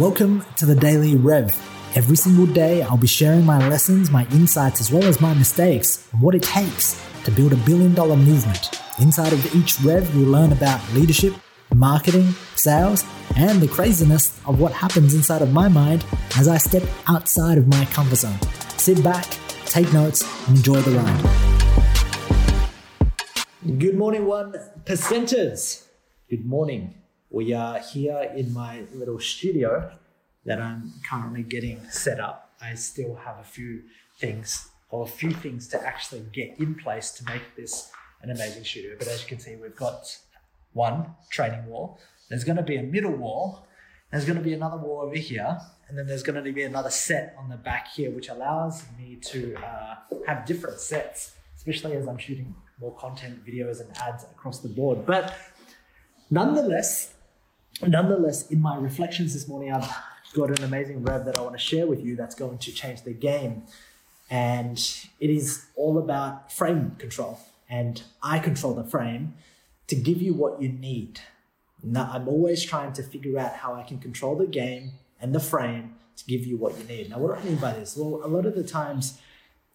Welcome to the Daily Rev. Every single day, I'll be sharing my lessons, my insights, as well as my mistakes, and what it takes to build a billion dollar movement. Inside of each Rev, you'll learn about leadership, marketing, sales, and the craziness of what happens inside of my mind as I step outside of my comfort zone. Sit back, take notes, and enjoy the ride. Good morning, one percenters. Good morning. We are here in my little studio that I'm currently getting set up. I still have a few things or a few things to actually get in place to make this an amazing studio. But as you can see, we've got one training wall. There's going to be a middle wall. There's going to be another wall over here. And then there's going to be another set on the back here, which allows me to uh, have different sets, especially as I'm shooting more content, videos, and ads across the board. But nonetheless, nonetheless, in my reflections this morning, I've got an amazing rev that I want to share with you that's going to change the game. And it is all about frame control. And I control the frame to give you what you need. Now, I'm always trying to figure out how I can control the game and the frame to give you what you need. Now, what do I mean by this? Well, a lot of the times,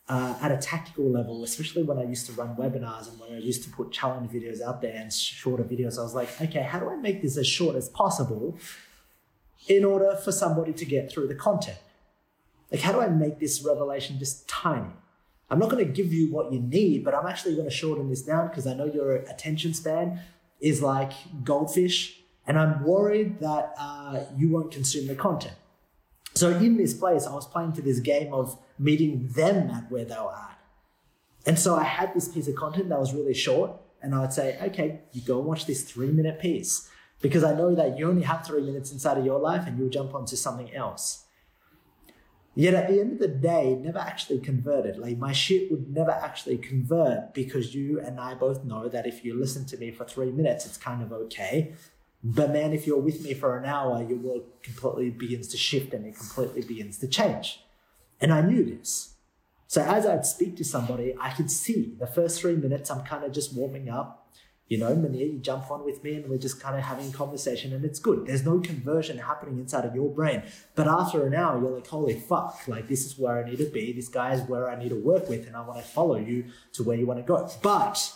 uh, at a tactical level, especially when I used to run webinars and when I used to put challenge videos out there and shorter videos, I was like, okay, how do I make this as short as possible in order for somebody to get through the content? Like, how do I make this revelation just tiny? I'm not going to give you what you need, but I'm actually going to shorten this down because I know your attention span is like goldfish, and I'm worried that uh, you won't consume the content. So in this place, I was playing to this game of meeting them at where they were at. And so I had this piece of content that was really short, and I would say, okay, you go watch this three minute piece because I know that you only have three minutes inside of your life and you'll jump onto something else. Yet at the end of the day, it never actually converted. Like my shit would never actually convert because you and I both know that if you listen to me for three minutes, it's kind of okay. But man, if you're with me for an hour, your world completely begins to shift and it completely begins to change. And I knew this. So as I'd speak to somebody, I could see the first three minutes, I'm kind of just warming up. You know, Mania, you jump on with me and we're just kind of having conversation and it's good. There's no conversion happening inside of your brain. But after an hour, you're like, holy fuck, like this is where I need to be. This guy is where I need to work with and I want to follow you to where you want to go. But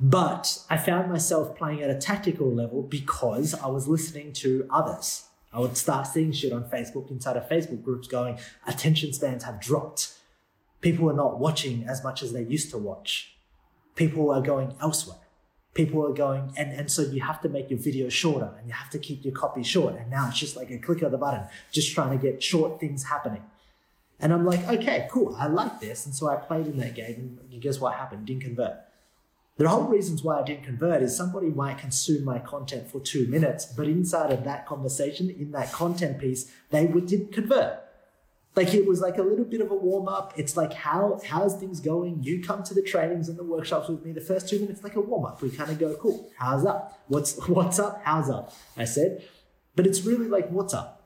but I found myself playing at a tactical level because I was listening to others. I would start seeing shit on Facebook inside of Facebook groups going, attention spans have dropped. People are not watching as much as they used to watch. People are going elsewhere. People are going, and, and so you have to make your video shorter and you have to keep your copy short. And now it's just like a click of the button, just trying to get short things happening. And I'm like, okay, cool, I like this. And so I played in that game, and guess what happened? Didn't convert. The whole reasons why I didn't convert is somebody might consume my content for two minutes, but inside of that conversation, in that content piece, they didn't convert. Like it was like a little bit of a warm up. It's like how how's things going? You come to the trainings and the workshops with me. The first two minutes like a warm up. We kind of go, cool. How's up? What's what's up? How's up? I said, but it's really like what's up.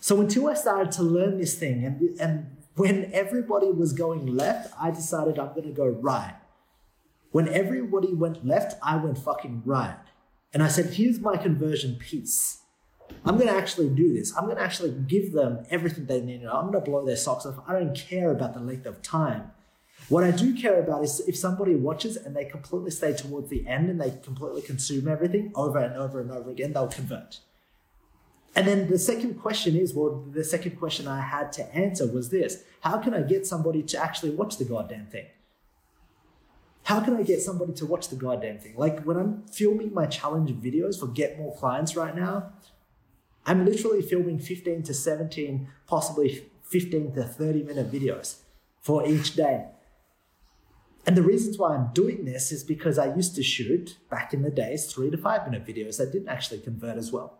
So until I started to learn this thing, and and when everybody was going left, I decided I'm going to go right. When everybody went left, I went fucking right. And I said, here's my conversion piece. I'm going to actually do this. I'm going to actually give them everything they need. I'm going to blow their socks off. I don't care about the length of time. What I do care about is if somebody watches and they completely stay towards the end and they completely consume everything over and over and over again, they'll convert. And then the second question is well, the second question I had to answer was this How can I get somebody to actually watch the goddamn thing? How can I get somebody to watch the goddamn thing? Like when I'm filming my challenge videos for Get More Clients right now, I'm literally filming 15 to 17, possibly 15 to 30 minute videos for each day. And the reasons why I'm doing this is because I used to shoot back in the days three to five minute videos that didn't actually convert as well.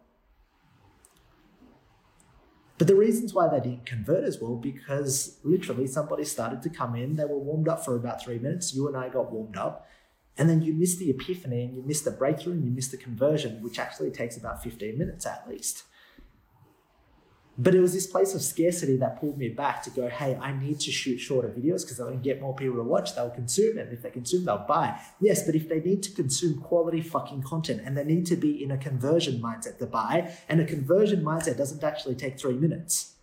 But the reasons why they didn't convert as well, because literally somebody started to come in, they were warmed up for about three minutes, you and I got warmed up, and then you missed the epiphany and you missed the breakthrough and you missed the conversion, which actually takes about 15 minutes at least. But it was this place of scarcity that pulled me back to go, hey, I need to shoot shorter videos because I can get more people to watch, they'll consume, and if they consume, they'll buy. Yes, but if they need to consume quality fucking content and they need to be in a conversion mindset to buy, and a conversion mindset doesn't actually take three minutes.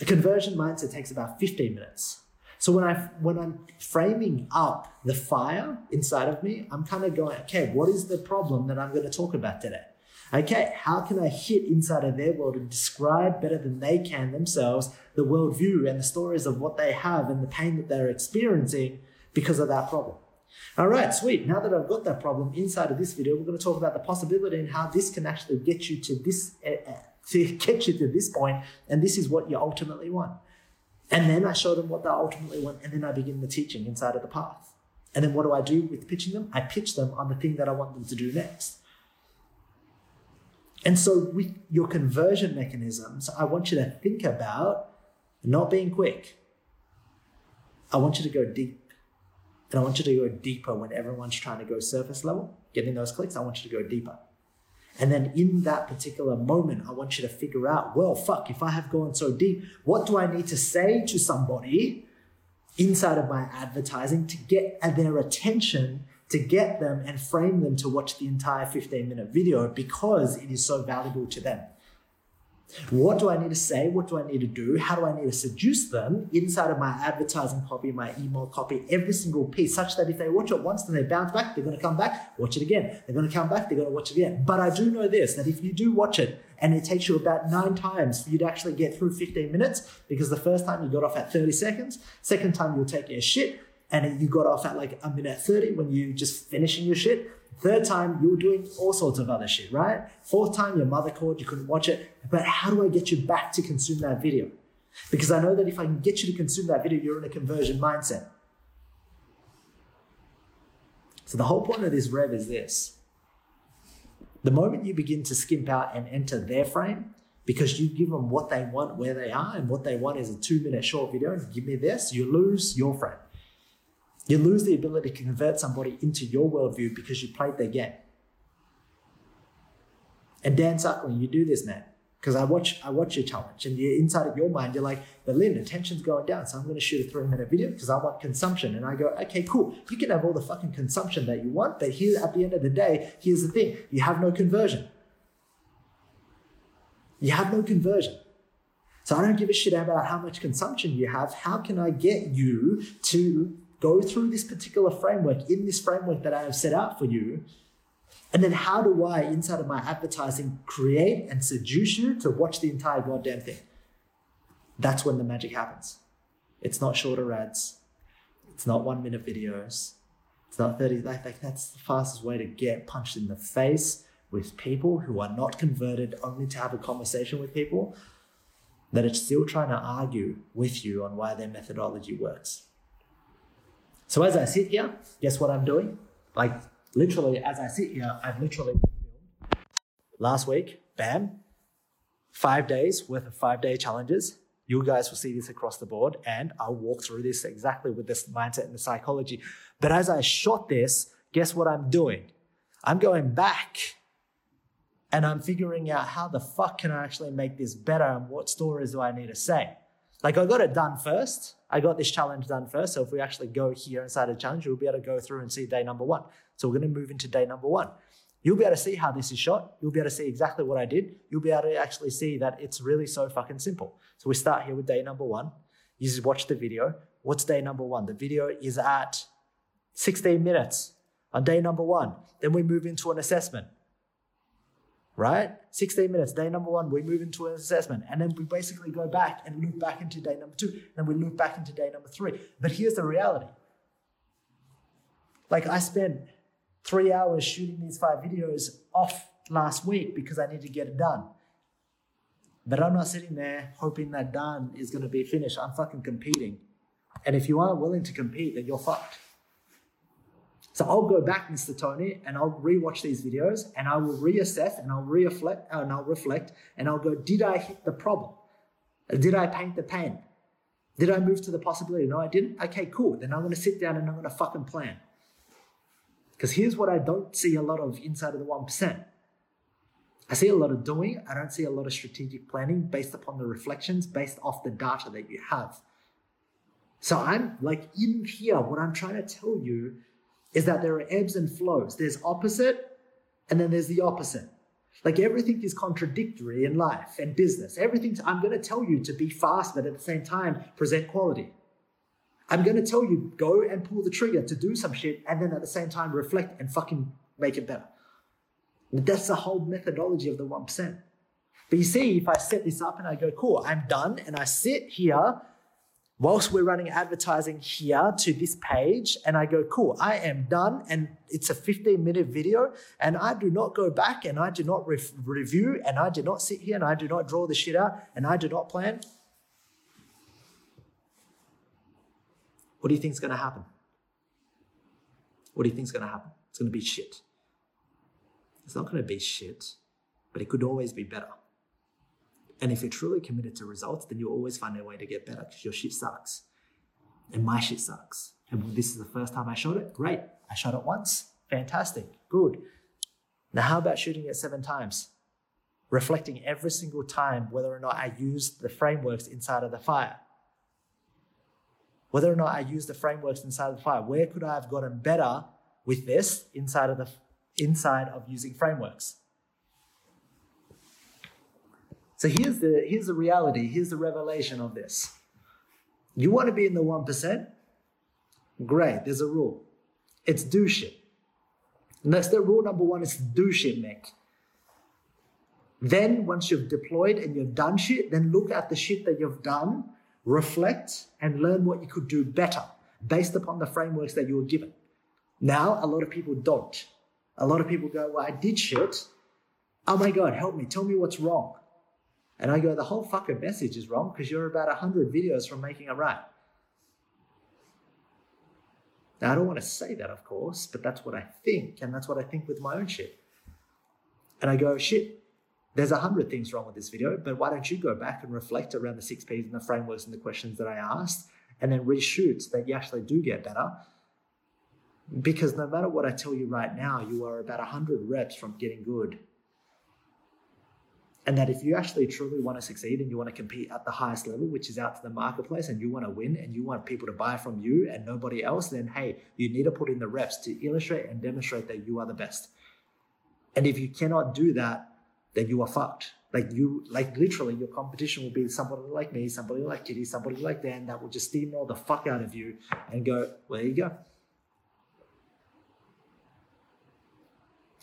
A conversion mindset takes about 15 minutes. So when I when I'm framing up the fire inside of me, I'm kind of going, okay, what is the problem that I'm going to talk about today? Okay, how can I hit inside of their world and describe better than they can themselves the worldview and the stories of what they have and the pain that they're experiencing because of that problem? All right, sweet. Now that I've got that problem inside of this video, we're going to talk about the possibility and how this can actually get you to this, uh, to get you to this point, and this is what you ultimately want. And then I show them what they ultimately want, and then I begin the teaching inside of the path. And then what do I do with pitching them? I pitch them on the thing that I want them to do next. And so, with your conversion mechanisms, I want you to think about not being quick. I want you to go deep. And I want you to go deeper when everyone's trying to go surface level, getting those clicks. I want you to go deeper. And then in that particular moment, I want you to figure out, well, fuck, if I have gone so deep, what do I need to say to somebody inside of my advertising to get their attention to get them and frame them to watch the entire 15 minute video because it is so valuable to them. What do I need to say? What do I need to do? How do I need to seduce them inside of my advertising copy, my email copy, every single piece, such that if they watch it once, then they bounce back, they're going to come back, watch it again. They're going to come back, they're going to watch it again. But I do know this that if you do watch it and it takes you about nine times for you to actually get through 15 minutes, because the first time you got off at 30 seconds, second time you'll take a shit, and you got off at like a minute 30 when you just finishing your shit. Third time, you were doing all sorts of other shit, right? Fourth time, your mother called, you couldn't watch it. But how do I get you back to consume that video? Because I know that if I can get you to consume that video, you're in a conversion mindset. So the whole point of this rev is this. The moment you begin to skimp out and enter their frame, because you give them what they want where they are, and what they want is a two minute short video, and give me this, you lose your frame. You lose the ability to convert somebody into your worldview because you played their game. And Dan Suckling, you do this, man. Because I watch, I watch your challenge, and you're inside of your mind, you're like, but Linh, attention's going down, so I'm going to shoot a three-minute video because I want consumption. And I go, okay, cool. You can have all the fucking consumption that you want, but here, at the end of the day, here's the thing: you have no conversion. You have no conversion. So I don't give a shit about how much consumption you have. How can I get you to go through this particular framework in this framework that I have set out for you. And then how do I, inside of my advertising, create and seduce you to watch the entire goddamn thing? That's when the magic happens. It's not shorter ads. It's not one minute videos. It's not 30. Like, like that's the fastest way to get punched in the face with people who are not converted only to have a conversation with people that are still trying to argue with you on why their methodology works. So as I sit here, guess what I'm doing? Like literally, as I sit here, I've literally last week, bam, five days worth of five day challenges. You guys will see this across the board, and I'll walk through this exactly with this mindset and the psychology. But as I shot this, guess what I'm doing? I'm going back and I'm figuring out how the fuck can I actually make this better and what stories do I need to say. Like I got it done first. I got this challenge done first. So if we actually go here inside a challenge, we'll be able to go through and see day number one. So we're going to move into day number one. You'll be able to see how this is shot. You'll be able to see exactly what I did. You'll be able to actually see that it's really so fucking simple. So we start here with day number one. You just watch the video. What's day number one? The video is at 16 minutes on day number one. Then we move into an assessment right? 16 minutes, day number one, we move into an assessment. And then we basically go back and loop back into day number two. And then we loop back into day number three. But here's the reality. Like I spent three hours shooting these five videos off last week because I need to get it done. But I'm not sitting there hoping that done is going to be finished. I'm fucking competing. And if you aren't willing to compete, then you're fucked. So I'll go back, Mr. Tony, and I'll rewatch these videos and I will reassess and I'll reflect uh, and I'll reflect and I'll go, did I hit the problem? Did I paint the pen? Did I move to the possibility? No, I didn't. Okay, cool. Then I'm gonna sit down and I'm gonna fucking plan. Because here's what I don't see a lot of inside of the 1%. I see a lot of doing. I don't see a lot of strategic planning based upon the reflections, based off the data that you have. So I'm like in here, what I'm trying to tell you is that there are ebbs and flows. There's opposite, and then there's the opposite. Like everything is contradictory in life and business. Everything I'm going to tell you to be fast, but at the same time, present quality. I'm going to tell you go and pull the trigger to do some shit, and then at the same time, reflect and fucking make it better. That's the whole methodology of the 1%. But you see, if I set this up and I go, cool, I'm done, and I sit here whilst we're running advertising here to this page and I go, cool, I am done. And it's a 15 minute video. And I do not go back and I do not re- review and I do not sit here and I do not draw the shit out and I do not plan. What do you think is going to happen? What do you think is going to happen? It's going to be shit. It's not going to be shit, but it could always be better. And if you're truly committed to results, then you'll always find a way to get better because your shit sucks. And my shit sucks. And this is the first time I shot it. Great. I shot it once. Fantastic. Good. Now, how about shooting it seven times? Reflecting every single time whether or not I used the frameworks inside of the fire. Whether or not I used the frameworks inside of the fire. Where could I have gotten better with this inside of the inside of using frameworks? So here's the here's the reality, here's the revelation of this. You want to be in the 1%? Great, there's a rule. It's do shit. And that's the rule number one is do shit, Mick. Then once you've deployed and you've done shit, then look at the shit that you've done, reflect, and learn what you could do better based upon the frameworks that you were given. Now, a lot of people don't. A lot of people go, Well, I did shit. Oh my God, help me. Tell me what's wrong. And I go, the whole fucking message is wrong because you're about 100 videos from making it right. Now, I don't want to say that, of course, but that's what I think. And that's what I think with my own shit. And I go, shit, there's a hundred things wrong with this video, but why don't you go back and reflect around the six P's and the frameworks and the questions that I asked and then reshoot so that you actually do get better? Because no matter what I tell you right now, you are about 100 reps from getting good and that if you actually truly want to succeed and you want to compete at the highest level, which is out to the marketplace, and you want to win and you want people to buy from you and nobody else, then hey, you need to put in the reps to illustrate and demonstrate that you are the best. And if you cannot do that, then you are fucked. Like you, like literally, your competition will be somebody like me, somebody like Kitty, somebody like Dan that will just steamroll the fuck out of you and go, well, there you go.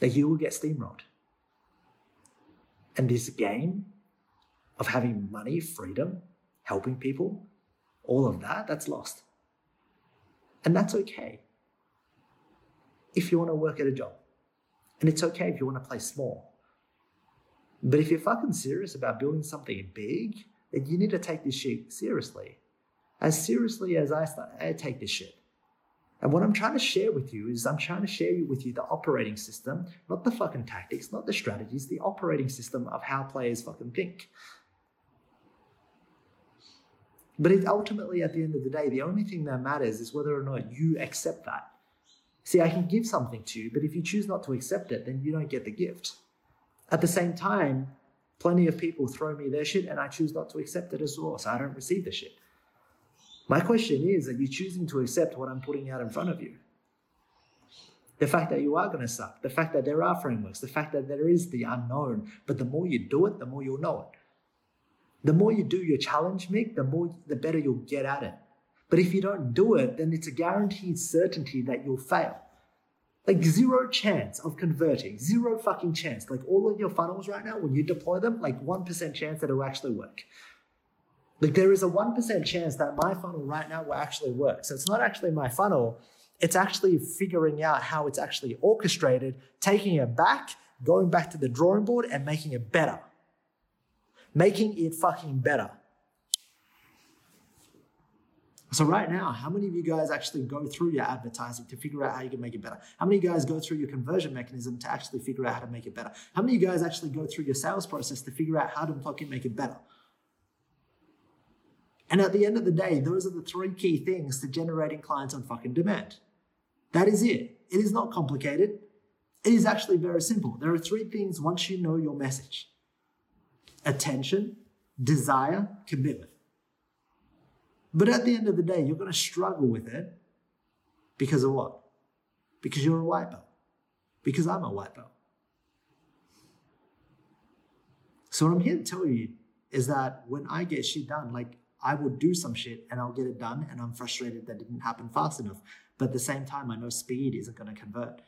Like you will get steamrolled. And this game of having money, freedom, helping people, all of that, that's lost. And that's okay if you want to work at a job. And it's okay if you want to play small. But if you're fucking serious about building something big, then you need to take this shit seriously. As seriously as I, start, I take this shit. And what I'm trying to share with you is I'm trying to share with you the operating system, not the fucking tactics, not the strategies, the operating system of how players fucking think. But it ultimately, at the end of the day, the only thing that matters is whether or not you accept that. See, I can give something to you, but if you choose not to accept it, then you don't get the gift. At the same time, plenty of people throw me their shit and I choose not to accept it as well, so I don't receive the shit. My question is, are you choosing to accept what I'm putting out in front of you? The fact that you are going to suck, the fact that there are frameworks, the fact that there is the unknown, but the more you do it, the more you'll know it. The more you do your challenge, Mick, the more the better you'll get at it. But if you don't do it, then it's a guaranteed certainty that you'll fail. Like zero chance of converting, zero fucking chance. Like all of your funnels right now, when you deploy them, like 1% chance that it'll actually work. Like there is a 1% chance that my funnel right now will actually work. So it's not actually my funnel, it's actually figuring out how it's actually orchestrated, taking it back, going back to the drawing board and making it better. Making it fucking better. So right now, how many of you guys actually go through your advertising to figure out how you can make it better? How many of you guys go through your conversion mechanism to actually figure out how to make it better? How many of you guys actually go through your sales process to figure out how to fucking make it better? And at the end of the day, those are the three key things to generating clients on fucking demand. That is it. It is not complicated. It is actually very simple. There are three things once you know your message attention, desire, commitment. But at the end of the day, you're going to struggle with it because of what? Because you're a white belt. Because I'm a white belt. So, what I'm here to tell you is that when I get shit done, like I will do some shit and I'll get it done, and I'm frustrated that it didn't happen fast enough. But at the same time, I know speed isn't going to convert.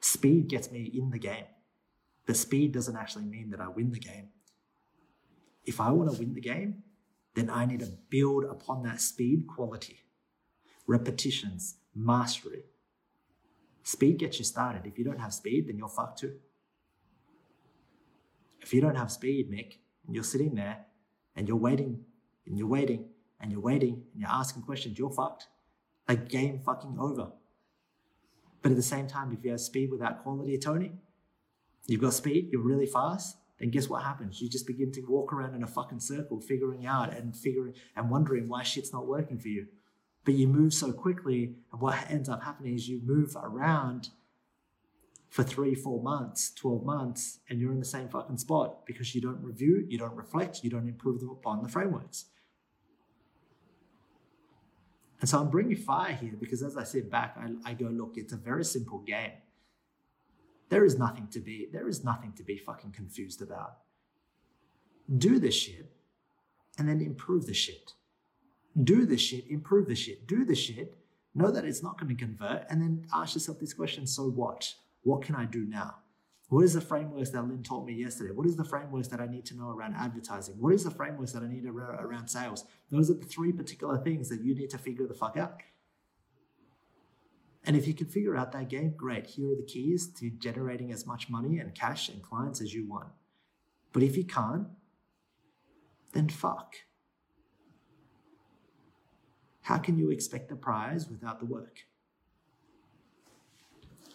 Speed gets me in the game. But speed doesn't actually mean that I win the game. If I want to win the game, then I need to build upon that speed quality, repetitions, mastery. Speed gets you started. If you don't have speed, then you're fucked too. If you don't have speed, Mick, and you're sitting there and you're waiting and you're waiting and you're waiting and you're asking questions, you're fucked. Like game fucking over. But at the same time, if you have speed without quality, Tony, you've got speed, you're really fast, then guess what happens? You just begin to walk around in a fucking circle, figuring out and figuring and wondering why shit's not working for you. But you move so quickly, and what ends up happening is you move around for three, four months, 12 months, and you're in the same fucking spot because you don't review, you don't reflect, you don't improve upon the frameworks. And so I'm bringing fire here because as I sit back, I, I go, look, it's a very simple game. There is nothing to be, there is nothing to be fucking confused about. Do the shit and then improve the shit. Do the shit, improve the shit. Do the shit, know that it's not going to convert, and then ask yourself this question so what? What can I do now? What is the frameworks that Linh taught me yesterday? What is the frameworks that I need to know around advertising? What is the frameworks that I need around sales? Those are the three particular things that you need to figure the fuck out. And if you can figure out that game, great. Here are the keys to generating as much money and cash and clients as you want. But if you can't, then fuck. How can you expect the prize without the work?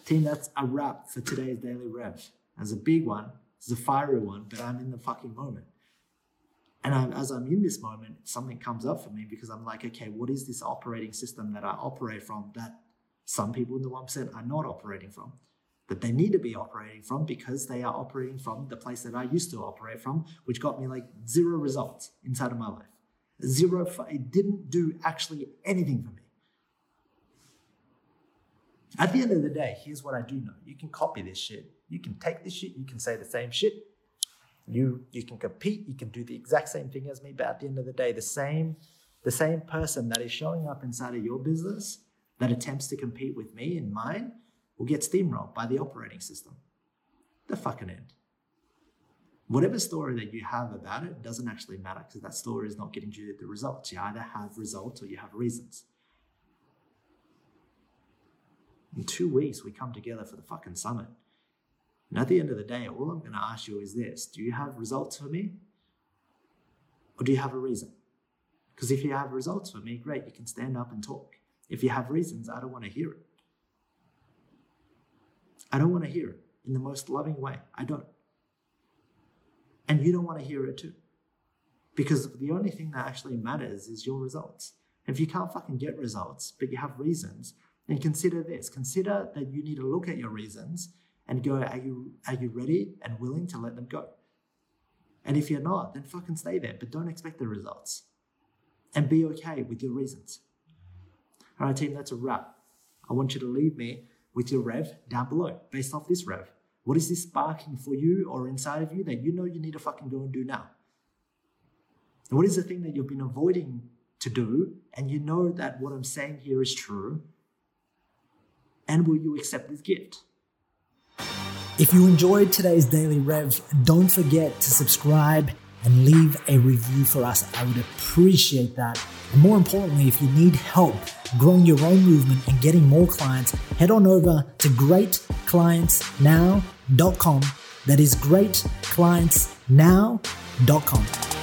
Team, that's a wrap for today's Daily Rev. It's a big one, it's a fiery one, but I'm in the fucking moment. And I'm, as I'm in this moment, something comes up for me because I'm like, okay, what is this operating system that I operate from that some people in the 1% are not operating from? That they need to be operating from because they are operating from the place that I used to operate from, which got me like zero results inside of my life. Zero, it didn't do actually anything for me. At the end of the day, here's what I do know. You can copy this shit. You can take this shit, you can say the same shit. You you can compete, you can do the exact same thing as me, but at the end of the day, the same the same person that is showing up inside of your business that attempts to compete with me and mine will get steamrolled by the operating system. The fucking end. Whatever story that you have about it doesn't actually matter because that story is not getting you the results. You either have results or you have reasons. In two weeks, we come together for the fucking summit. And at the end of the day, all I'm going to ask you is this Do you have results for me? Or do you have a reason? Because if you have results for me, great, you can stand up and talk. If you have reasons, I don't want to hear it. I don't want to hear it in the most loving way. I don't. And you don't want to hear it too. Because the only thing that actually matters is your results. If you can't fucking get results, but you have reasons, then consider this. Consider that you need to look at your reasons and go, are you, are you ready and willing to let them go? And if you're not, then fucking stay there, but don't expect the results. And be okay with your reasons. All right, team, that's a wrap. I want you to leave me with your rev down below based off this rev. What is this sparking for you or inside of you that you know you need to fucking go and do now? And what is the thing that you've been avoiding to do and you know that what I'm saying here is true and will you accept this gift? If you enjoyed today's Daily Rev, don't forget to subscribe and leave a review for us. I would appreciate that. And more importantly, if you need help growing your own movement and getting more clients, head on over to greatclientsnow.com. That is greatclientsnow.com.